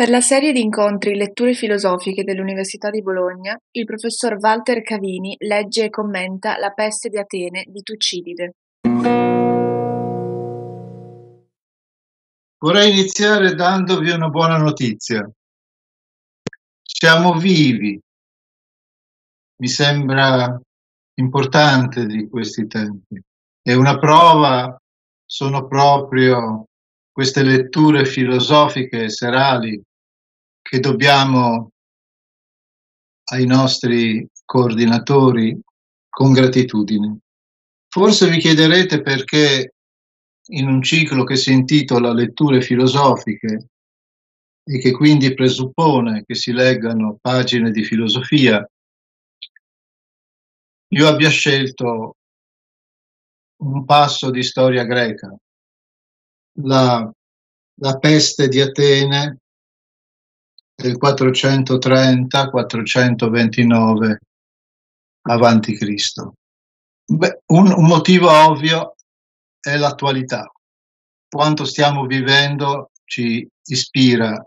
Per la serie di incontri Letture filosofiche dell'Università di Bologna, il professor Walter Cavini legge e commenta La peste di Atene di Tucidide. Vorrei iniziare dandovi una buona notizia. Siamo vivi. Mi sembra importante di questi tempi. E una prova sono proprio queste letture filosofiche serali che dobbiamo ai nostri coordinatori con gratitudine. Forse vi chiederete perché in un ciclo che si intitola Letture filosofiche e che quindi presuppone che si leggano pagine di filosofia, io abbia scelto un passo di storia greca, la, la peste di Atene del 430-429 avanti Cristo. Beh, un, un motivo ovvio è l'attualità. Quanto stiamo vivendo ci ispira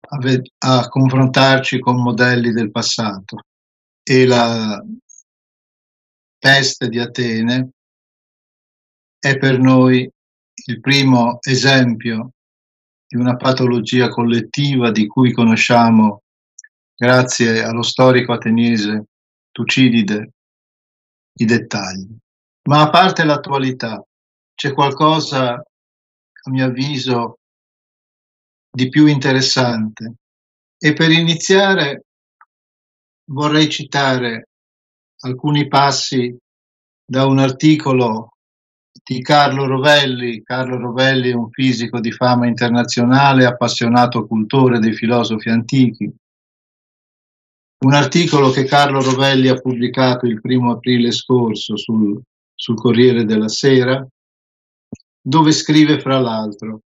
a, a confrontarci con modelli del passato e la peste di Atene è per noi il primo esempio di una patologia collettiva di cui conosciamo, grazie allo storico ateniese Tucidide, i dettagli. Ma a parte l'attualità, c'è qualcosa, a mio avviso, di più interessante. E per iniziare vorrei citare alcuni passi da un articolo di Carlo Rovelli. Carlo Rovelli è un fisico di fama internazionale, appassionato cultore dei filosofi antichi. Un articolo che Carlo Rovelli ha pubblicato il primo aprile scorso sul, sul Corriere della Sera, dove scrive fra l'altro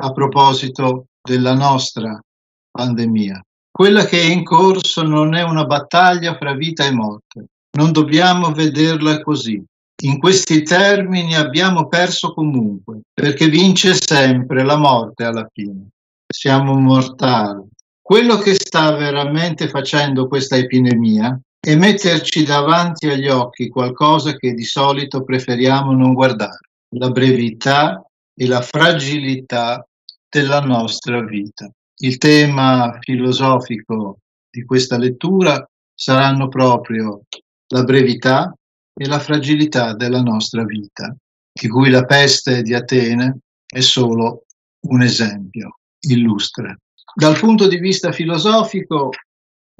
a proposito della nostra pandemia. Quella che è in corso non è una battaglia fra vita e morte. Non dobbiamo vederla così. In questi termini abbiamo perso comunque, perché vince sempre la morte alla fine. Siamo mortali. Quello che sta veramente facendo questa epidemia è metterci davanti agli occhi qualcosa che di solito preferiamo non guardare, la brevità e la fragilità della nostra vita. Il tema filosofico di questa lettura saranno proprio la brevità e la fragilità della nostra vita, di cui la peste di Atene è solo un esempio illustre. Dal punto di vista filosofico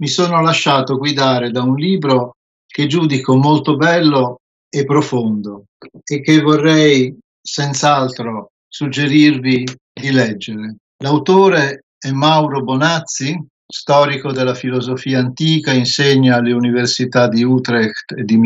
mi sono lasciato guidare da un libro che giudico molto bello e profondo e che vorrei senz'altro suggerirvi di leggere. L'autore è Mauro Bonazzi, storico della filosofia antica, insegna alle università di Utrecht e di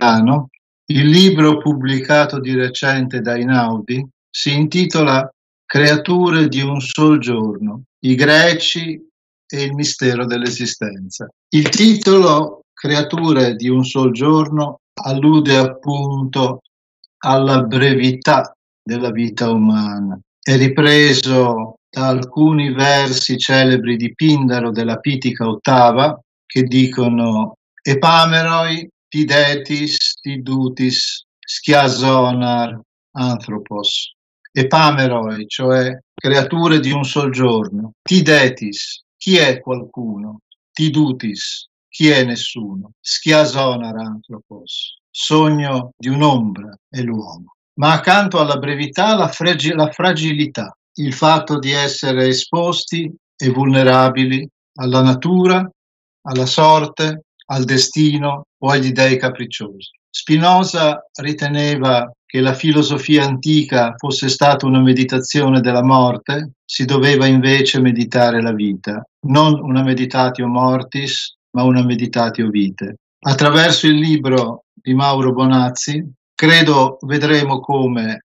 Milano il libro pubblicato di recente da Inaudi si intitola Creature di un sol giorno, i greci e il mistero dell'esistenza. Il titolo Creature di un sol giorno allude appunto alla brevità della vita umana. È ripreso da alcuni versi celebri di Pindaro della Pitica ottava che dicono Epameroi Tidetis, Tidutis, Schiasonar, Anthropos. Epameroi, cioè creature di un sol giorno. Tidetis, chi è qualcuno? Tidutis, chi è nessuno? Schiasonar, Anthropos, sogno di un'ombra è l'uomo. Ma accanto alla brevità la, fragi- la fragilità, il fatto di essere esposti e vulnerabili alla natura, alla sorte, al destino o agli dei capricciosi. Spinoza riteneva che la filosofia antica fosse stata una meditazione della morte, si doveva invece meditare la vita, non una meditatio mortis, ma una meditatio vite. Attraverso il libro di Mauro Bonazzi, credo vedremo come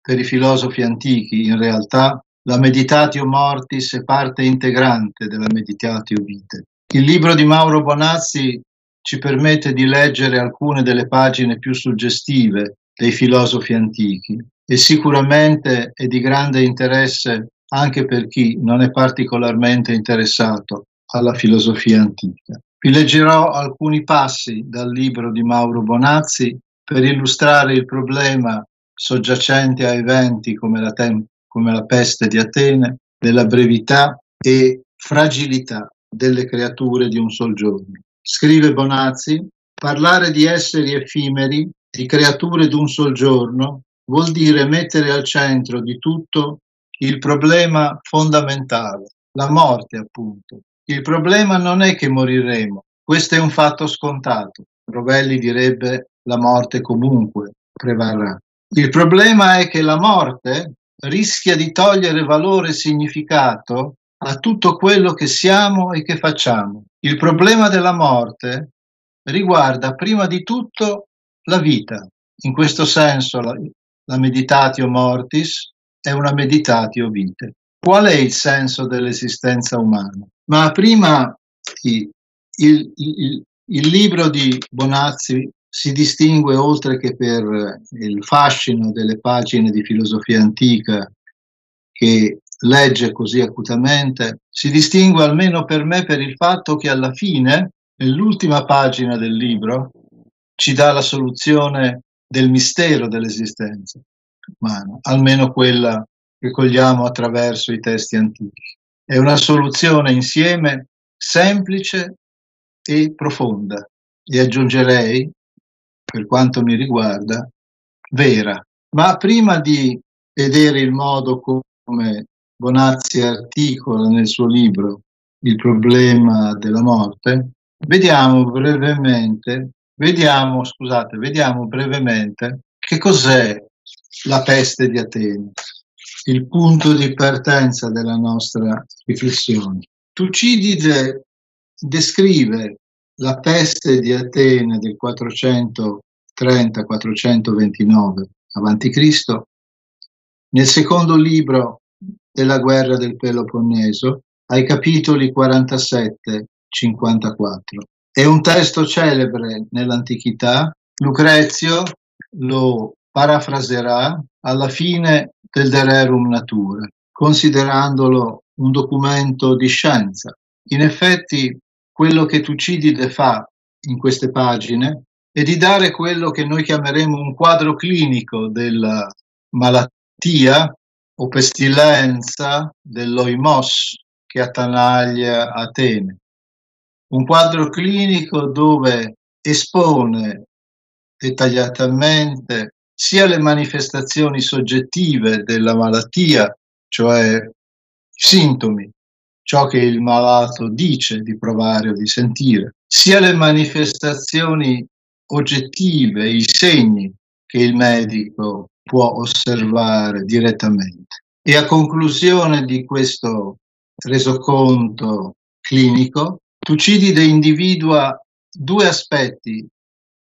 per i filosofi antichi in realtà la meditatio mortis è parte integrante della meditatio vite. Il libro di Mauro Bonazzi ci permette di leggere alcune delle pagine più suggestive dei filosofi antichi e sicuramente è di grande interesse anche per chi non è particolarmente interessato alla filosofia antica. Vi leggerò alcuni passi dal libro di Mauro Bonazzi per illustrare il problema soggiacente a eventi come la, tem- come la peste di Atene, della brevità e fragilità delle creature di un sol giorno. Scrive Bonazzi, parlare di esseri effimeri, di creature di un sol giorno, vuol dire mettere al centro di tutto il problema fondamentale, la morte appunto. Il problema non è che moriremo, questo è un fatto scontato. Rovelli direbbe la morte comunque prevarrà. Il problema è che la morte rischia di togliere valore e significato a tutto quello che siamo e che facciamo. Il problema della morte riguarda prima di tutto la vita. In questo senso la, la meditatio mortis è una meditatio vite. Qual è il senso dell'esistenza umana? Ma prima il, il, il, il libro di Bonazzi si distingue oltre che per il fascino delle pagine di filosofia antica che legge così acutamente, si distingue almeno per me per il fatto che alla fine, nell'ultima pagina del libro, ci dà la soluzione del mistero dell'esistenza umana, almeno quella che cogliamo attraverso i testi antichi. È una soluzione insieme semplice e profonda e aggiungerei, per quanto mi riguarda, vera. Ma prima di vedere il modo come Bonazzi articola nel suo libro il problema della morte, vediamo brevemente, vediamo, scusate, vediamo brevemente che cos'è la peste di Atene, il punto di partenza della nostra riflessione. Tucidide descrive la peste di Atene del 430-429 a.C. nel secondo libro della guerra del Peloponneso ai capitoli 47-54. È un testo celebre nell'antichità. Lucrezio lo parafraserà alla fine del De Rerum Natura, considerandolo un documento di scienza. In effetti, quello che Tucidide fa in queste pagine è di dare quello che noi chiameremo un quadro clinico della malattia o pestilenza dell'oimos che attanaglia Atene. Un quadro clinico dove espone dettagliatamente sia le manifestazioni soggettive della malattia, cioè sintomi, ciò che il malato dice di provare o di sentire, sia le manifestazioni oggettive, i segni che il medico può osservare direttamente. E a conclusione di questo resoconto clinico, Tucidide individua due aspetti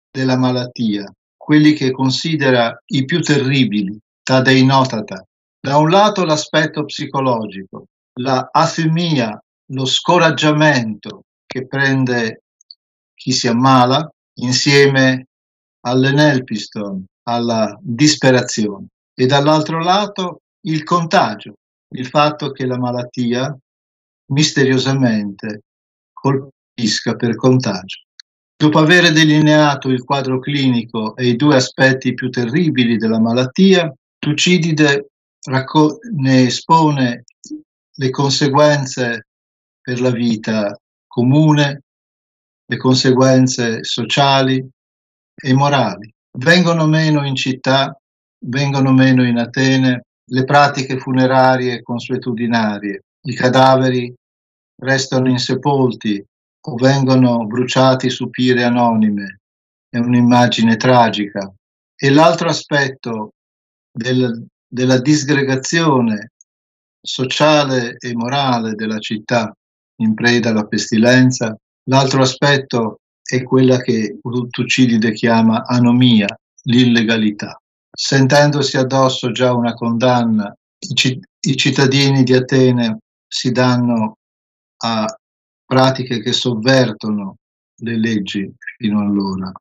della malattia, quelli che considera i più terribili, tadeinotata. Da un lato l'aspetto psicologico, la afemia, lo scoraggiamento che prende chi si ammala insieme all'enelpiston, alla disperazione e dall'altro lato il contagio, il fatto che la malattia misteriosamente colpisca per contagio. Dopo aver delineato il quadro clinico e i due aspetti più terribili della malattia, Tucidide racco- ne espone le conseguenze per la vita comune, le conseguenze sociali e morali. Vengono meno in città, vengono meno in Atene le pratiche funerarie consuetudinarie, i cadaveri restano insepolti o vengono bruciati su pire anonime, è un'immagine tragica. E l'altro aspetto del, della disgregazione sociale e morale della città in preda alla pestilenza, l'altro aspetto è quella che Tucidide chiama anomia, l'illegalità. Sentendosi addosso già una condanna, i cittadini di Atene si danno a pratiche che sovvertono le leggi fino allora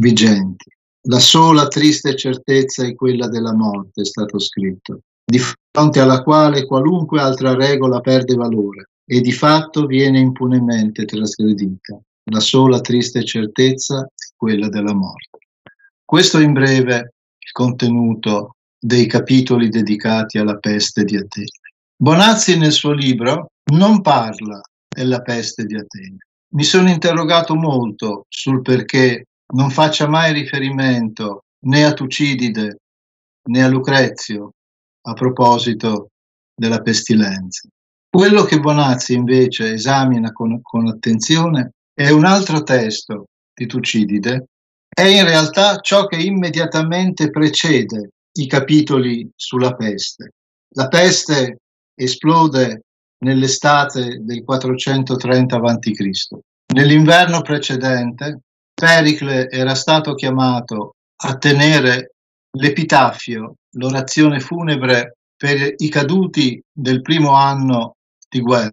vigenti. La sola triste certezza è quella della morte, è stato scritto. di fronte alla quale qualunque altra regola perde valore e di fatto viene impunemente trasgredita. La sola triste certezza è quella della morte. Questo in breve il contenuto dei capitoli dedicati alla peste di Atene. Bonazzi nel suo libro non parla della peste di Atene. Mi sono interrogato molto sul perché non faccia mai riferimento né a Tucidide né a Lucrezio a proposito della pestilenza. Quello che Bonazzi invece esamina con, con attenzione è un altro testo di Tucidide, è in realtà ciò che immediatamente precede i capitoli sulla peste. La peste esplode nell'estate del 430 a.C. Nell'inverno precedente, Pericle era stato chiamato a tenere l'epitafio, l'orazione funebre per i caduti del primo anno di guerra.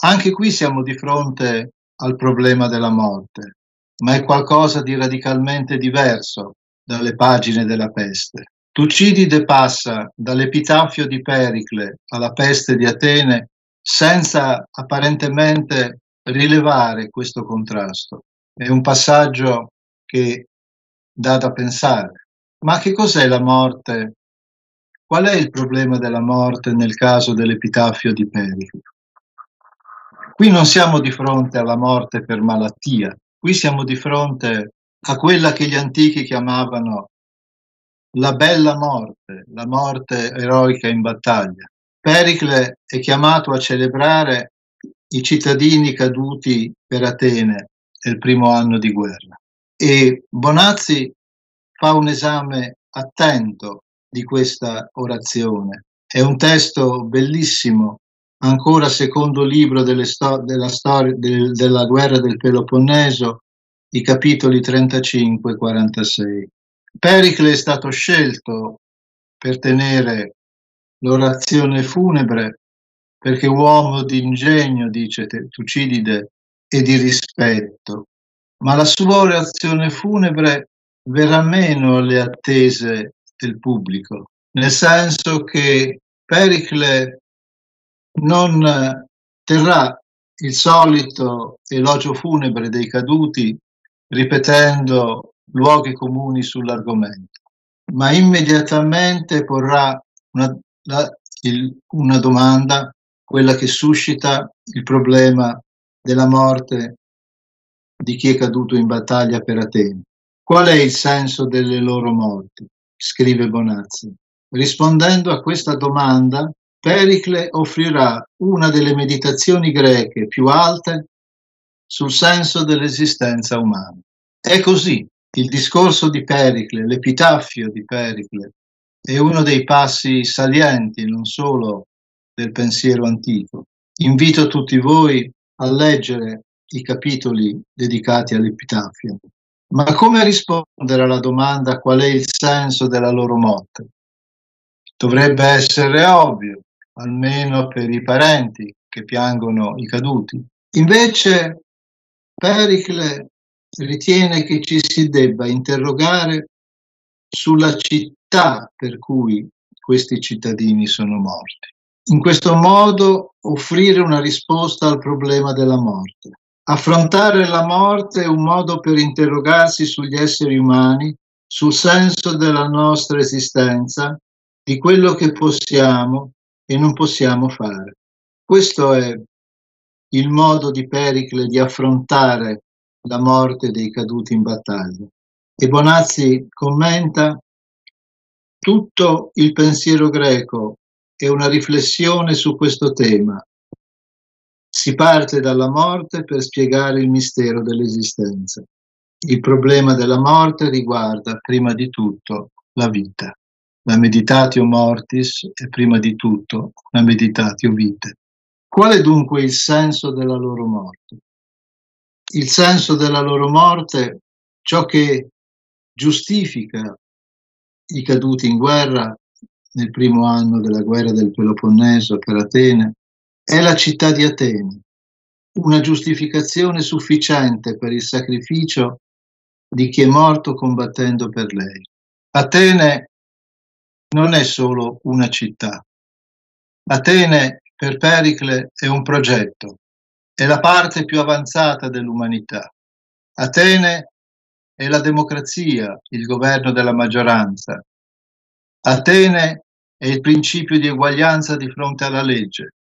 Anche qui siamo di fronte al problema della morte, ma è qualcosa di radicalmente diverso dalle pagine della peste. Tucidide passa dall'epitafio di Pericle alla peste di Atene senza apparentemente rilevare questo contrasto. È un passaggio che dà da pensare. Ma che cos'è la morte? Qual è il problema della morte nel caso dell'epitafio di Pericle? Qui non siamo di fronte alla morte per malattia, qui siamo di fronte a quella che gli antichi chiamavano la bella morte, la morte eroica in battaglia. Pericle è chiamato a celebrare i cittadini caduti per Atene nel primo anno di guerra. E Bonazzi fa un esame attento di questa orazione. È un testo bellissimo, ancora secondo libro sto- della, storia, del, della guerra del Peloponneso, i capitoli 35 e 46. Pericle è stato scelto per tenere l'orazione funebre perché uomo di ingegno, dice Tucidide, e di rispetto, ma la sua orazione funebre verrà meno alle attese del pubblico, nel senso che Pericle non terrà il solito elogio funebre dei caduti ripetendo luoghi comuni sull'argomento, ma immediatamente porrà una, la, il, una domanda, quella che suscita il problema della morte di chi è caduto in battaglia per Atene. Qual è il senso delle loro morti? scrive Bonazzi. Rispondendo a questa domanda, Pericle offrirà una delle meditazioni greche più alte sul senso dell'esistenza umana. È così il discorso di Pericle, l'epitafio di Pericle, è uno dei passi salienti non solo del pensiero antico. Invito tutti voi a leggere i capitoli dedicati all'epitafio. Ma come rispondere alla domanda qual è il senso della loro morte? Dovrebbe essere ovvio, almeno per i parenti che piangono i caduti. Invece Pericle ritiene che ci si debba interrogare sulla città per cui questi cittadini sono morti. In questo modo offrire una risposta al problema della morte. Affrontare la morte è un modo per interrogarsi sugli esseri umani, sul senso della nostra esistenza, di quello che possiamo e non possiamo fare. Questo è il modo di Pericle di affrontare la morte dei caduti in battaglia. E Bonazzi commenta tutto il pensiero greco è una riflessione su questo tema. Si parte dalla morte per spiegare il mistero dell'esistenza. Il problema della morte riguarda prima di tutto la vita. La meditatio mortis è prima di tutto la meditatio vite. Qual è dunque il senso della loro morte? il senso della loro morte, ciò che giustifica i caduti in guerra nel primo anno della guerra del Peloponneso per Atene, è la città di Atene, una giustificazione sufficiente per il sacrificio di chi è morto combattendo per lei. Atene non è solo una città. Atene per Pericle è un progetto, è la parte più avanzata dell'umanità. Atene è la democrazia, il governo della maggioranza. Atene è il principio di eguaglianza di fronte alla legge.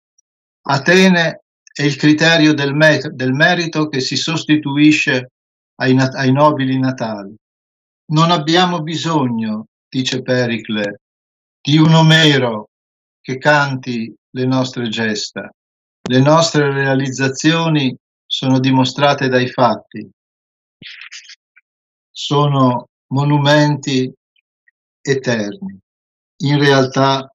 Atene è il criterio del, me- del merito che si sostituisce ai, nat- ai nobili natali. Non abbiamo bisogno, dice Pericle, di un Omero che canti le nostre gesta. Le nostre realizzazioni sono dimostrate dai fatti, sono monumenti eterni. In realtà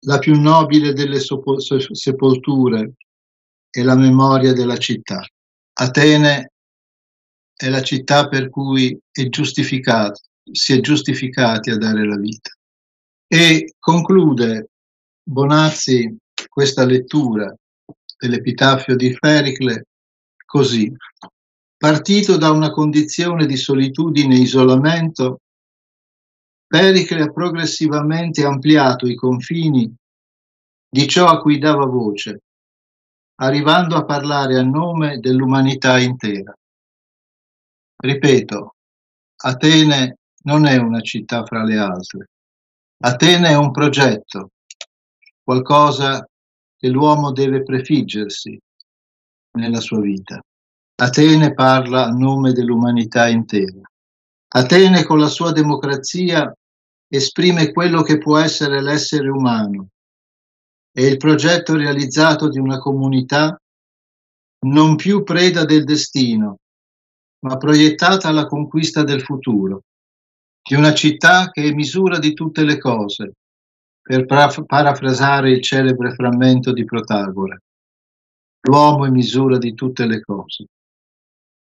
la più nobile delle sepolture è la memoria della città. Atene è la città per cui è giustificato, si è giustificati a dare la vita. E conclude Bonazzi questa lettura dell'epitafio di Pericle così. Partito da una condizione di solitudine e isolamento, Pericle ha progressivamente ampliato i confini di ciò a cui dava voce, arrivando a parlare a nome dell'umanità intera. Ripeto, Atene non è una città fra le altre. Atene è un progetto, qualcosa che l'uomo deve prefiggersi nella sua vita. Atene parla a nome dell'umanità intera. Atene con la sua democrazia esprime quello che può essere l'essere umano. È il progetto realizzato di una comunità non più preda del destino, ma proiettata alla conquista del futuro, di una città che è misura di tutte le cose, per parafrasare il celebre frammento di Protagora. L'uomo è misura di tutte le cose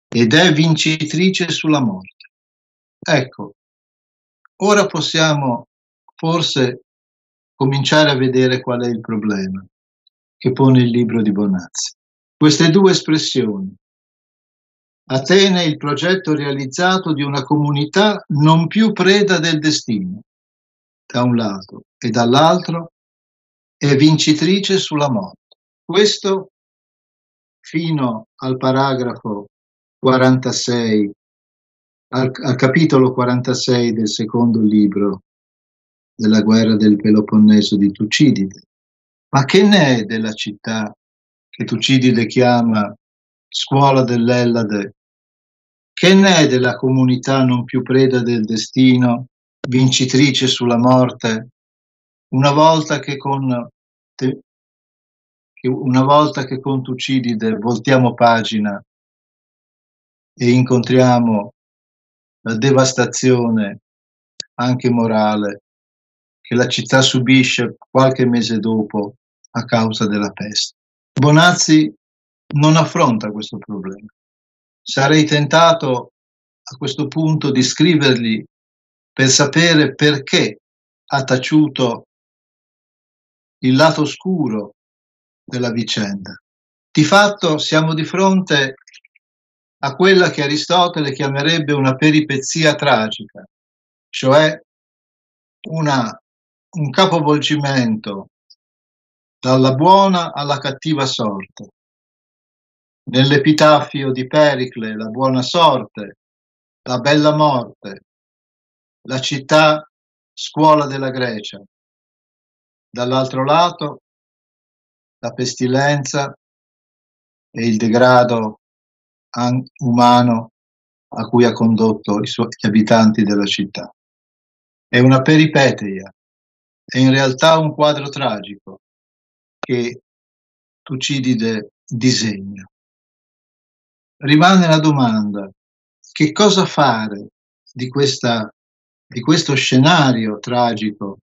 ed è vincitrice sulla morte. Ecco, ora possiamo forse cominciare a vedere qual è il problema che pone il libro di Bonazzi. Queste due espressioni, Atene il progetto realizzato di una comunità non più preda del destino, da un lato, e dall'altro è vincitrice sulla morte. Questo fino al paragrafo 46, al, al capitolo 46 del secondo libro della guerra del Peloponneso di Tucidide. Ma che ne è della città che Tucidide chiama scuola dell'Ellade? Che ne è della comunità non più preda del destino, vincitrice sulla morte, una volta che con te, una volta che con Tucidide voltiamo pagina e incontriamo la devastazione anche morale che la città subisce qualche mese dopo a causa della peste. Bonazzi non affronta questo problema. Sarei tentato a questo punto di scrivergli per sapere perché ha taciuto il lato oscuro della vicenda. Di fatto siamo di fronte a quella che Aristotele chiamerebbe una peripezia tragica, cioè una, un capovolgimento dalla buona alla cattiva sorte. Nell'epitafio di Pericle, la buona sorte, la bella morte, la città scuola della Grecia. Dall'altro lato, la pestilenza e il degrado umano a cui ha condotto gli abitanti della città. È una peripeteia, è in realtà un quadro tragico che Tucidide disegna. Rimane la domanda, che cosa fare di, questa, di questo scenario tragico,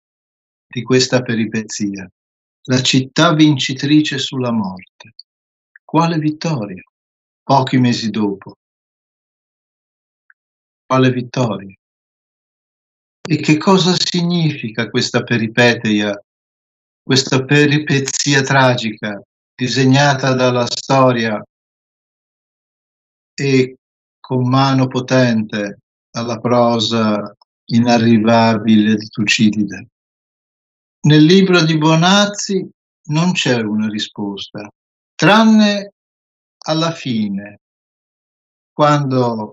di questa peripezia? La città vincitrice sulla morte. Quale vittoria? pochi mesi dopo. Quale vittoria? E che cosa significa questa peripeteia, questa peripezia tragica disegnata dalla storia e con mano potente dalla prosa inarrivabile di Tucidide. Nel libro di Bonazzi non c'è una risposta, tranne alla fine, quando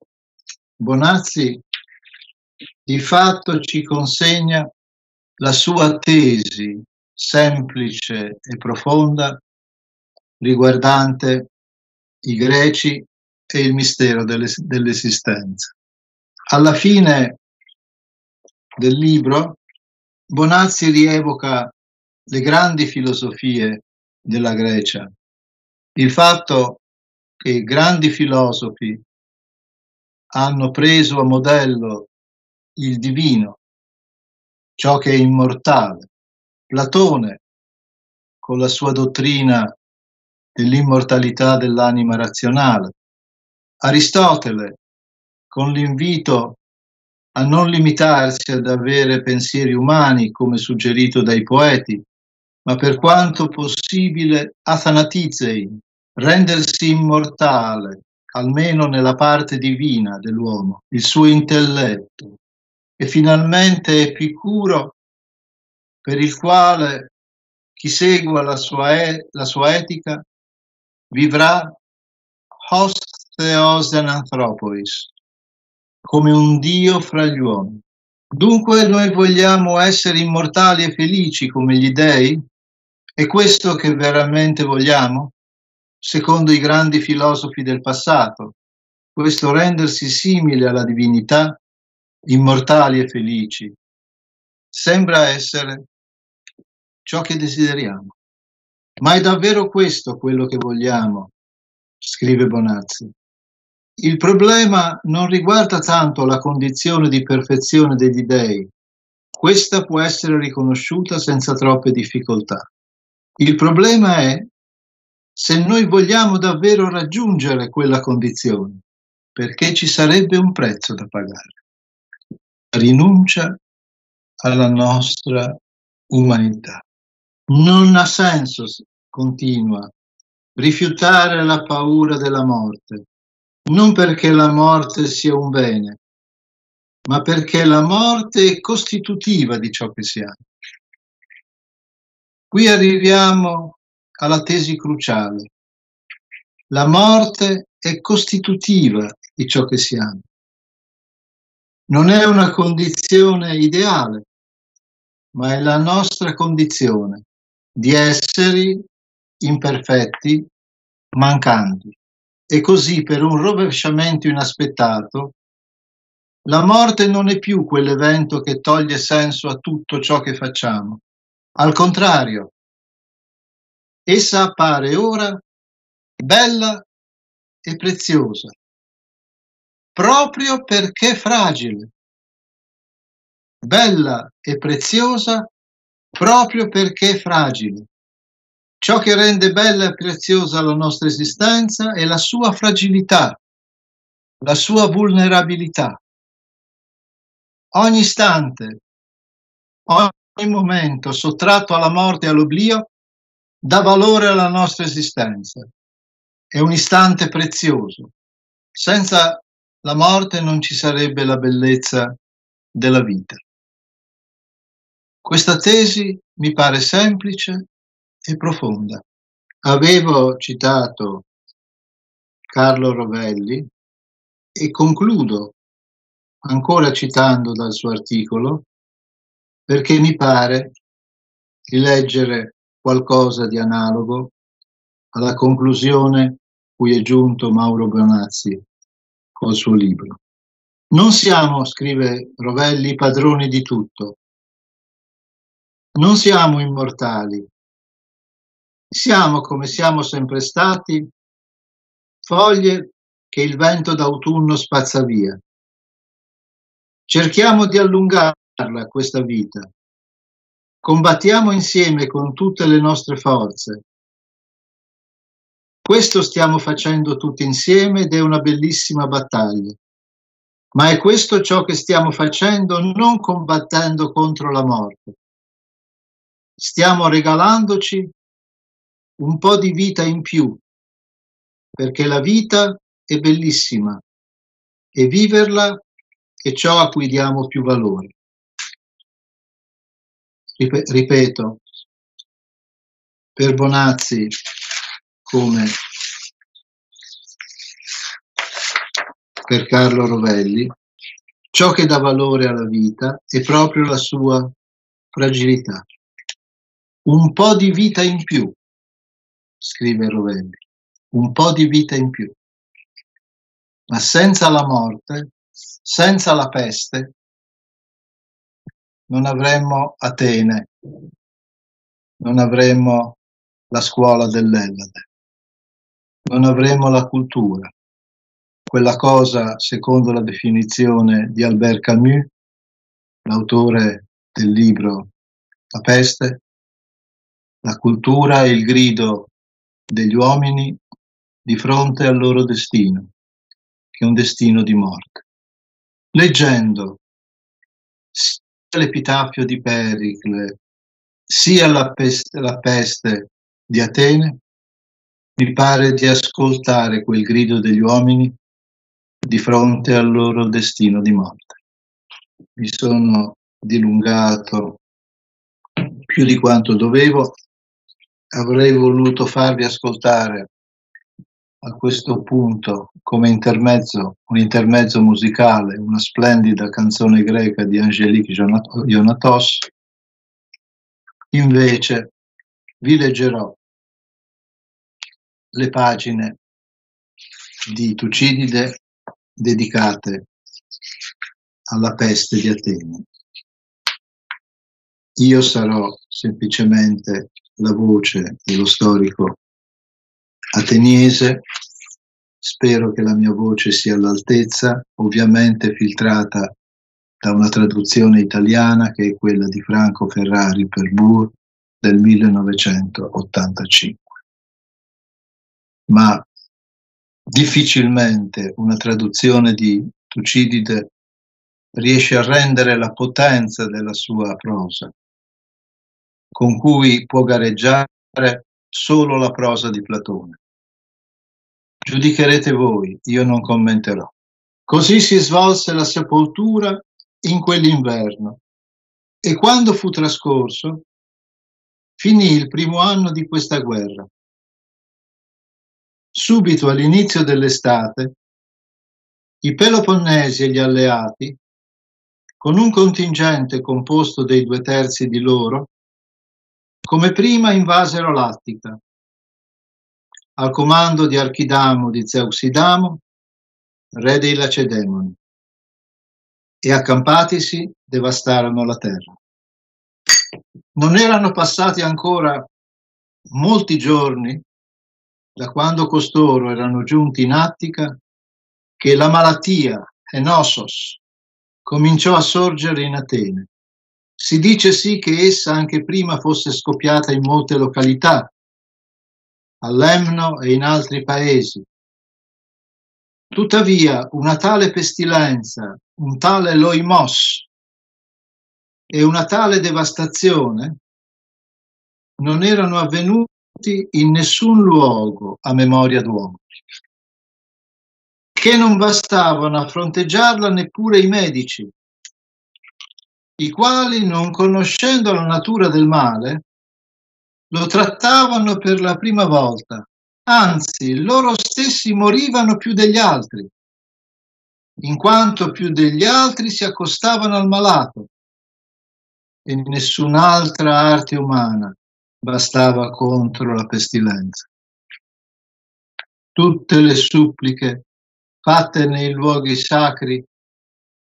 Bonazzi di fatto ci consegna la sua tesi semplice e profonda riguardante i greci e il mistero dell'esistenza. Alla fine del libro Bonazzi rievoca le grandi filosofie della Grecia, il fatto che grandi filosofi hanno preso a modello il divino, ciò che è immortale. Platone, con la sua dottrina dell'immortalità dell'anima razionale. Aristotele, con l'invito a non limitarsi ad avere pensieri umani come suggerito dai poeti, ma per quanto possibile athanatizei, rendersi immortale, almeno nella parte divina dell'uomo, il suo intelletto, e finalmente Epicuro, per il quale chi segua la sua, e- la sua etica vivrà host theos anthropois, come un Dio fra gli uomini. Dunque noi vogliamo essere immortali e felici come gli dei? È questo che veramente vogliamo? Secondo i grandi filosofi del passato, questo rendersi simile alla divinità, immortali e felici, sembra essere ciò che desideriamo. Ma è davvero questo quello che vogliamo? scrive Bonazzi. Il problema non riguarda tanto la condizione di perfezione degli dei, questa può essere riconosciuta senza troppe difficoltà. Il problema è se noi vogliamo davvero raggiungere quella condizione, perché ci sarebbe un prezzo da pagare. Rinuncia alla nostra umanità. Non ha senso, continua, rifiutare la paura della morte, non perché la morte sia un bene, ma perché la morte è costitutiva di ciò che siamo. Qui arriviamo alla tesi cruciale. La morte è costitutiva di ciò che siamo. Non è una condizione ideale, ma è la nostra condizione di esseri imperfetti, mancanti. E così, per un rovesciamento inaspettato, la morte non è più quell'evento che toglie senso a tutto ciò che facciamo. Al contrario, essa appare ora bella e preziosa, proprio perché fragile. Bella e preziosa proprio perché fragile. Ciò che rende bella e preziosa la nostra esistenza è la sua fragilità, la sua vulnerabilità. Ogni istante, ogni momento sottratto alla morte e all'oblio dà valore alla nostra esistenza. È un istante prezioso. Senza la morte non ci sarebbe la bellezza della vita. Questa tesi mi pare semplice e profonda. Avevo citato Carlo Rovelli e concludo ancora citando dal suo articolo perché mi pare di leggere qualcosa di analogo alla conclusione cui è giunto Mauro Bonazzi col suo libro. Non siamo, scrive Rovelli, padroni di tutto. Non siamo immortali, siamo, come siamo sempre stati, foglie che il vento d'autunno spazza via. Cerchiamo di allungarla questa vita. Combattiamo insieme con tutte le nostre forze. Questo stiamo facendo tutti insieme ed è una bellissima battaglia. Ma è questo ciò che stiamo facendo non combattendo contro la morte. Stiamo regalandoci un po' di vita in più, perché la vita è bellissima e viverla e ciò a cui diamo più valore. Ripeto, per Bonazzi come per Carlo Rovelli, ciò che dà valore alla vita è proprio la sua fragilità. Un po' di vita in più, scrive Rovelli, un po' di vita in più. Ma senza la morte, senza la peste, non avremmo Atene, non avremmo la scuola dell'Ellade, non avremmo la cultura, quella cosa secondo la definizione di Albert Camus, l'autore del libro La peste, la cultura è il grido degli uomini di fronte al loro destino, che è un destino di morte. Leggendo sia l'epitafio di Pericle, sia la peste, la peste di Atene, mi pare di ascoltare quel grido degli uomini di fronte al loro destino di morte. Mi sono dilungato più di quanto dovevo, avrei voluto farvi ascoltare a questo punto come intermezzo, un intermezzo musicale, una splendida canzone greca di Angelique Ionatos. Invece vi leggerò le pagine di Tucidide dedicate alla peste di Atene. Io sarò semplicemente la voce dello storico ateniese, spero che la mia voce sia all'altezza, ovviamente filtrata da una traduzione italiana che è quella di Franco Ferrari per Burr del 1985. Ma difficilmente una traduzione di Tucidide riesce a rendere la potenza della sua prosa, con cui può gareggiare solo la prosa di Platone. Giudicherete voi, io non commenterò. Così si svolse la sepoltura in quell'inverno e quando fu trascorso finì il primo anno di questa guerra Subito all'inizio dell'estate, i Peloponnesi e gli alleati, con un contingente composto dei due terzi di loro, come prima invasero l'Attica, al comando di Archidamo di Zeuxidamo, re dei Lacedemoni, e accampatisi devastarono la terra. Non erano passati ancora molti giorni da quando costoro erano giunti in Attica, che la malattia, Enosos, cominciò a sorgere in Atene. Si dice sì che essa anche prima fosse scoppiata in molte località, a Lemno e in altri paesi. Tuttavia, una tale pestilenza, un tale loimos e una tale devastazione non erano avvenuti in nessun luogo a memoria d'uomo, che non bastavano a fronteggiarla neppure i medici, i quali, non conoscendo la natura del male, lo trattavano per la prima volta, anzi loro stessi morivano più degli altri, in quanto più degli altri si accostavano al malato e nessun'altra arte umana bastava contro la pestilenza. Tutte le suppliche fatte nei luoghi sacri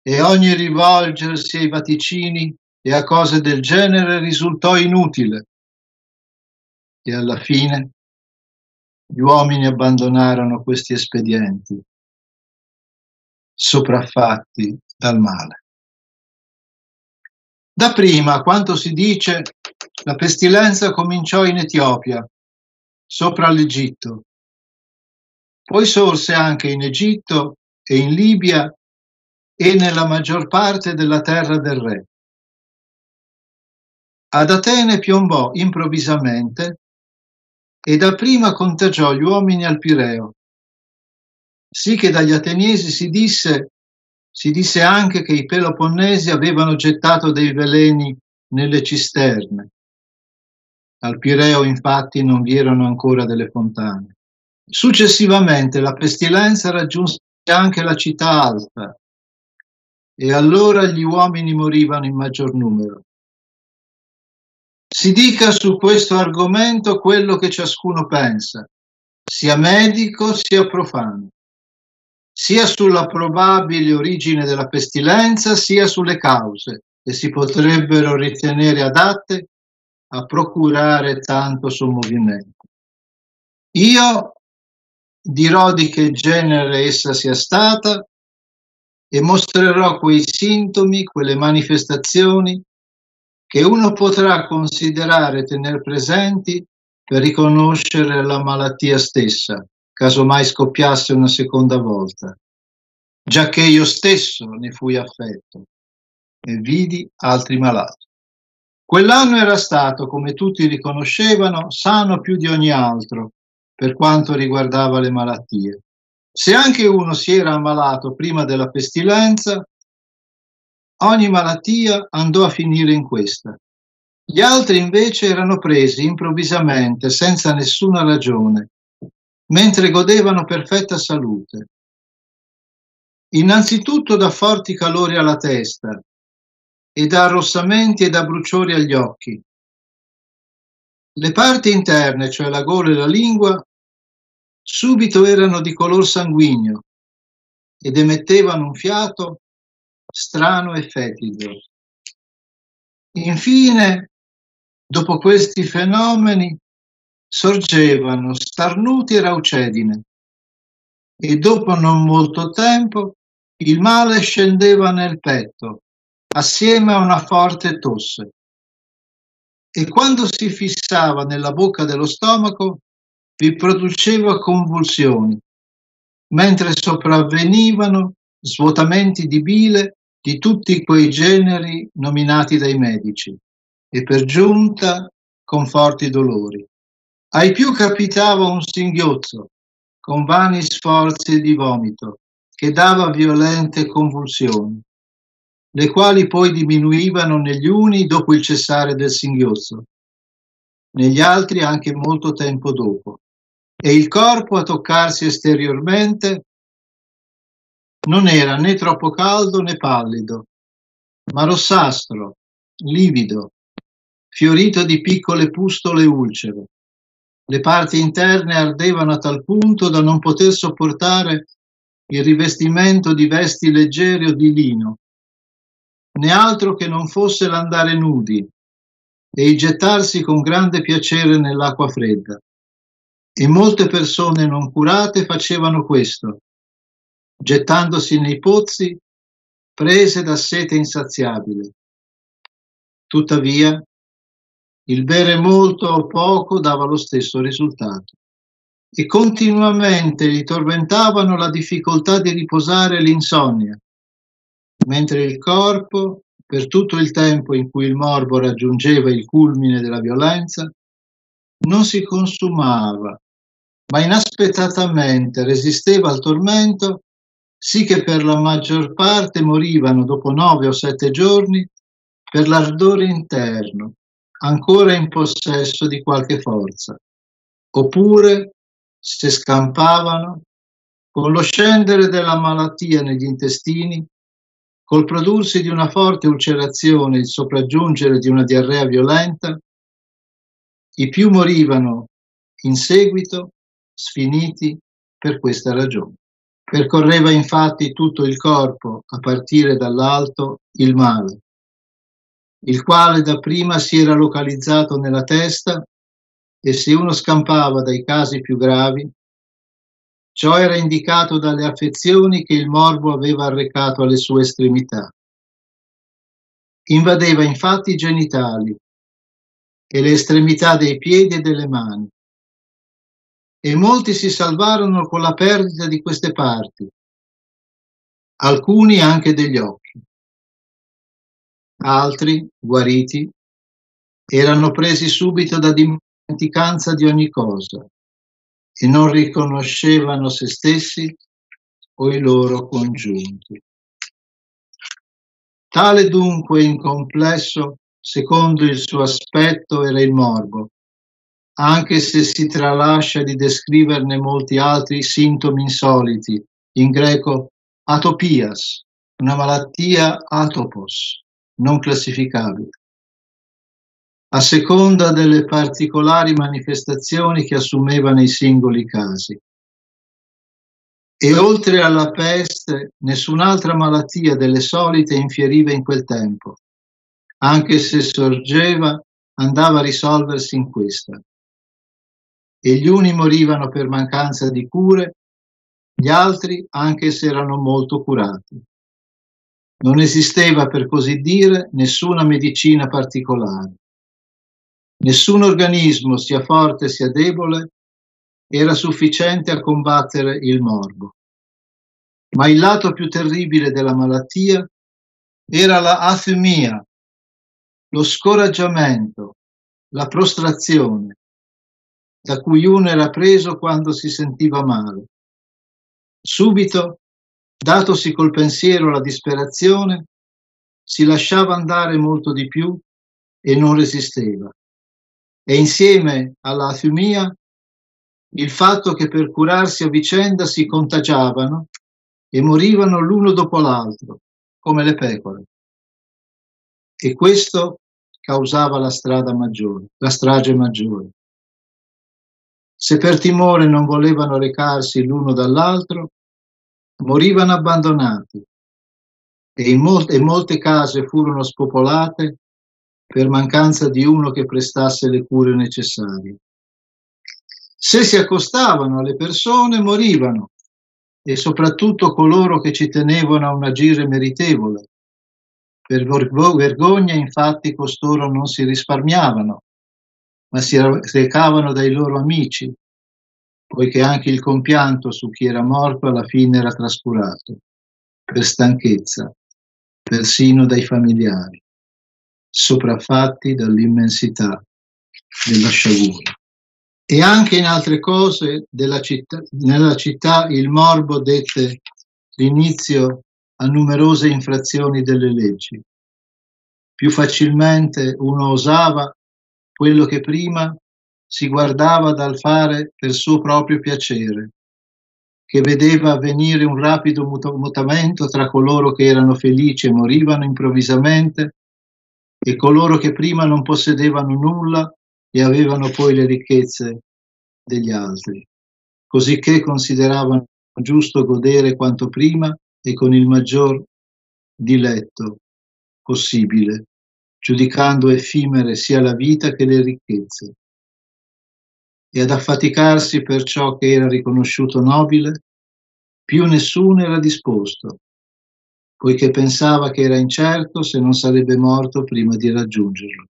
e ogni rivolgersi ai vaticini e a cose del genere risultò inutile. E alla fine gli uomini abbandonarono questi espedienti, sopraffatti dal male. Da prima, quanto si dice, la pestilenza cominciò in Etiopia, sopra l'Egitto. Poi sorse anche in Egitto e in Libia e nella maggior parte della terra del re. Ad Atene piombò improvvisamente e dapprima contagiò gli uomini al Pireo, sì che dagli ateniesi si disse Si disse anche che i Peloponnesi avevano gettato dei veleni nelle cisterne. Al Pireo infatti non vi erano ancora delle fontane. Successivamente la pestilenza raggiunse anche la città alta e allora gli uomini morivano in maggior numero. Si dica su questo argomento quello che ciascuno pensa, sia medico sia profano, sia sulla probabile origine della pestilenza sia sulle cause che si potrebbero ritenere adatte a procurare tanto sommovimento. Io dirò di che genere essa sia stata e mostrerò quei sintomi, quelle manifestazioni che uno potrà considerare tenere presenti per riconoscere la malattia stessa, caso mai scoppiasse una seconda volta, già che io stesso ne fui affetto e vidi altri malati. Quell'anno era stato, come tutti riconoscevano, sano più di ogni altro per quanto riguardava le malattie. Se anche uno si era ammalato prima della pestilenza, Ogni malattia andò a finire in questa. Gli altri invece erano presi improvvisamente, senza nessuna ragione, mentre godevano perfetta salute. Innanzitutto da forti calori alla testa e da arrossamenti e da bruciori agli occhi. Le parti interne, cioè la gola e la lingua, subito erano di color sanguigno ed emettevano un fiato strano e fetido. Infine, dopo questi fenomeni, sorgevano starnuti e raucedine e dopo non molto tempo il male scendeva nel petto assieme a una forte tosse e quando si fissava nella bocca dello stomaco vi produceva convulsioni, mentre sopravvenivano svuotamenti di bile di tutti quei generi nominati dai medici e per giunta con forti dolori. Ai più capitava un singhiozzo con vani sforzi di vomito che dava violente convulsioni, le quali poi diminuivano negli uni dopo il cessare del singhiozzo, negli altri anche molto tempo dopo, e il corpo a toccarsi esteriormente non era né troppo caldo né pallido, ma rossastro, livido, fiorito di piccole pustole ulcere. Le parti interne ardevano a tal punto da non poter sopportare il rivestimento di vesti leggere o di lino, né altro che non fosse l'andare nudi e il gettarsi con grande piacere nell'acqua fredda. E molte persone non curate facevano questo, gettandosi nei pozzi, prese da sete insaziabile. Tuttavia, il bere molto o poco dava lo stesso risultato e continuamente li tormentavano la difficoltà di riposare l'insonnia, mentre il corpo, per tutto il tempo in cui il morbo raggiungeva il culmine della violenza, non si consumava, ma inaspettatamente resisteva al tormento sì che per la maggior parte morivano dopo nove o sette giorni per l'ardore interno, ancora in possesso di qualche forza, oppure se scampavano con lo scendere della malattia negli intestini, col prodursi di una forte ulcerazione il sopraggiungere di una diarrea violenta, i più morivano in seguito sfiniti per questa ragione. Percorreva infatti tutto il corpo, a partire dall'alto, il male, il quale dapprima si era localizzato nella testa e se uno scampava dai casi più gravi, ciò era indicato dalle affezioni che il morbo aveva arrecato alle sue estremità. Invadeva infatti i genitali e le estremità dei piedi e delle mani, e molti si salvarono con la perdita di queste parti, alcuni anche degli occhi. Altri, guariti, erano presi subito da dimenticanza di ogni cosa e non riconoscevano se stessi o i loro congiunti. Tale dunque in complesso, secondo il suo aspetto, era il morbo, anche se si tralascia di descriverne molti altri sintomi insoliti, in greco atopias, una malattia atopos, non classificabile, a seconda delle particolari manifestazioni che assumeva nei singoli casi. E oltre alla peste, nessun'altra malattia delle solite infieriva in quel tempo, anche se sorgeva, andava a risolversi in questa. E gli uni morivano per mancanza di cure, gli altri anche se erano molto curati. Non esisteva, per così dire, nessuna medicina particolare. Nessun organismo, sia forte sia debole, era sufficiente a combattere il morbo. Ma il lato più terribile della malattia era la athemia, lo scoraggiamento, la prostrazione, da cui uno era preso quando si sentiva male. Subito, datosi col pensiero la disperazione, si lasciava andare molto di più e non resisteva. E insieme alla athemia il fatto che per curarsi a vicenda si contagiavano e morivano l'uno dopo l'altro, come le pecore. E questo causava la strada maggiore, la strage maggiore. Se per timore non volevano recarsi l'uno dall'altro, morivano abbandonati e molte, in molte case furono spopolate per mancanza di uno che prestasse le cure necessarie. Se si accostavano alle persone morivano e soprattutto coloro che ci tenevano a un agire meritevole. Per vergogna infatti costoro non si risparmiavano, ma si recavano dai loro amici, poiché anche il compianto su chi era morto alla fine era trascurato, per stanchezza, persino dai familiari, sopraffatti dall'immensità della sciagura. E anche in altre cose città, nella città il morbo dette l'inizio a numerose infrazioni delle leggi. Più facilmente uno osava quello che prima si guardava dal fare per suo proprio piacere, che vedeva avvenire un rapido mutamento tra coloro che erano felici e morivano improvvisamente e coloro che prima non possedevano nulla e avevano poi le ricchezze degli altri, cosicché consideravano giusto godere quanto prima e con il maggior diletto possibile, giudicando effimere sia la vita che le ricchezze, e ad affaticarsi per ciò che era riconosciuto nobile, più nessuno era disposto, poiché pensava che era incerto se non sarebbe morto prima di raggiungerlo.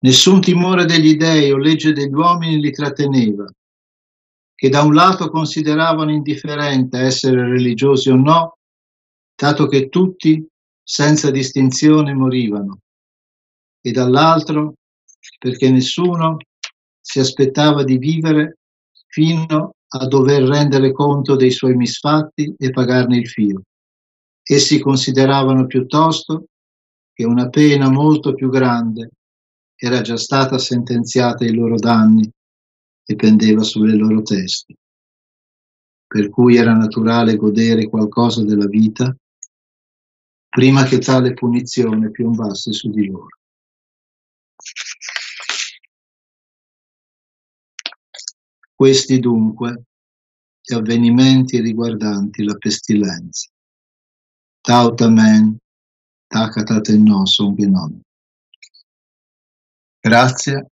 Nessun timore degli dei o legge degli uomini li tratteneva, che da un lato consideravano indifferente essere religiosi o no, dato che tutti, senza distinzione, morivano, e dall'altro perché nessuno si aspettava di vivere fino a dover rendere conto dei suoi misfatti e pagarne il fio. Essi consideravano piuttosto che una pena molto più grande era già stata sentenziata ai loro danni e pendeva sulle loro teste, per cui era naturale godere qualcosa della vita prima che tale punizione piombasse su di loro. Questi dunque gli avvenimenti riguardanti la pestilenza. Tautamen, takatate no, son genom. Grazie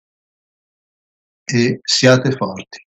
e siate forti.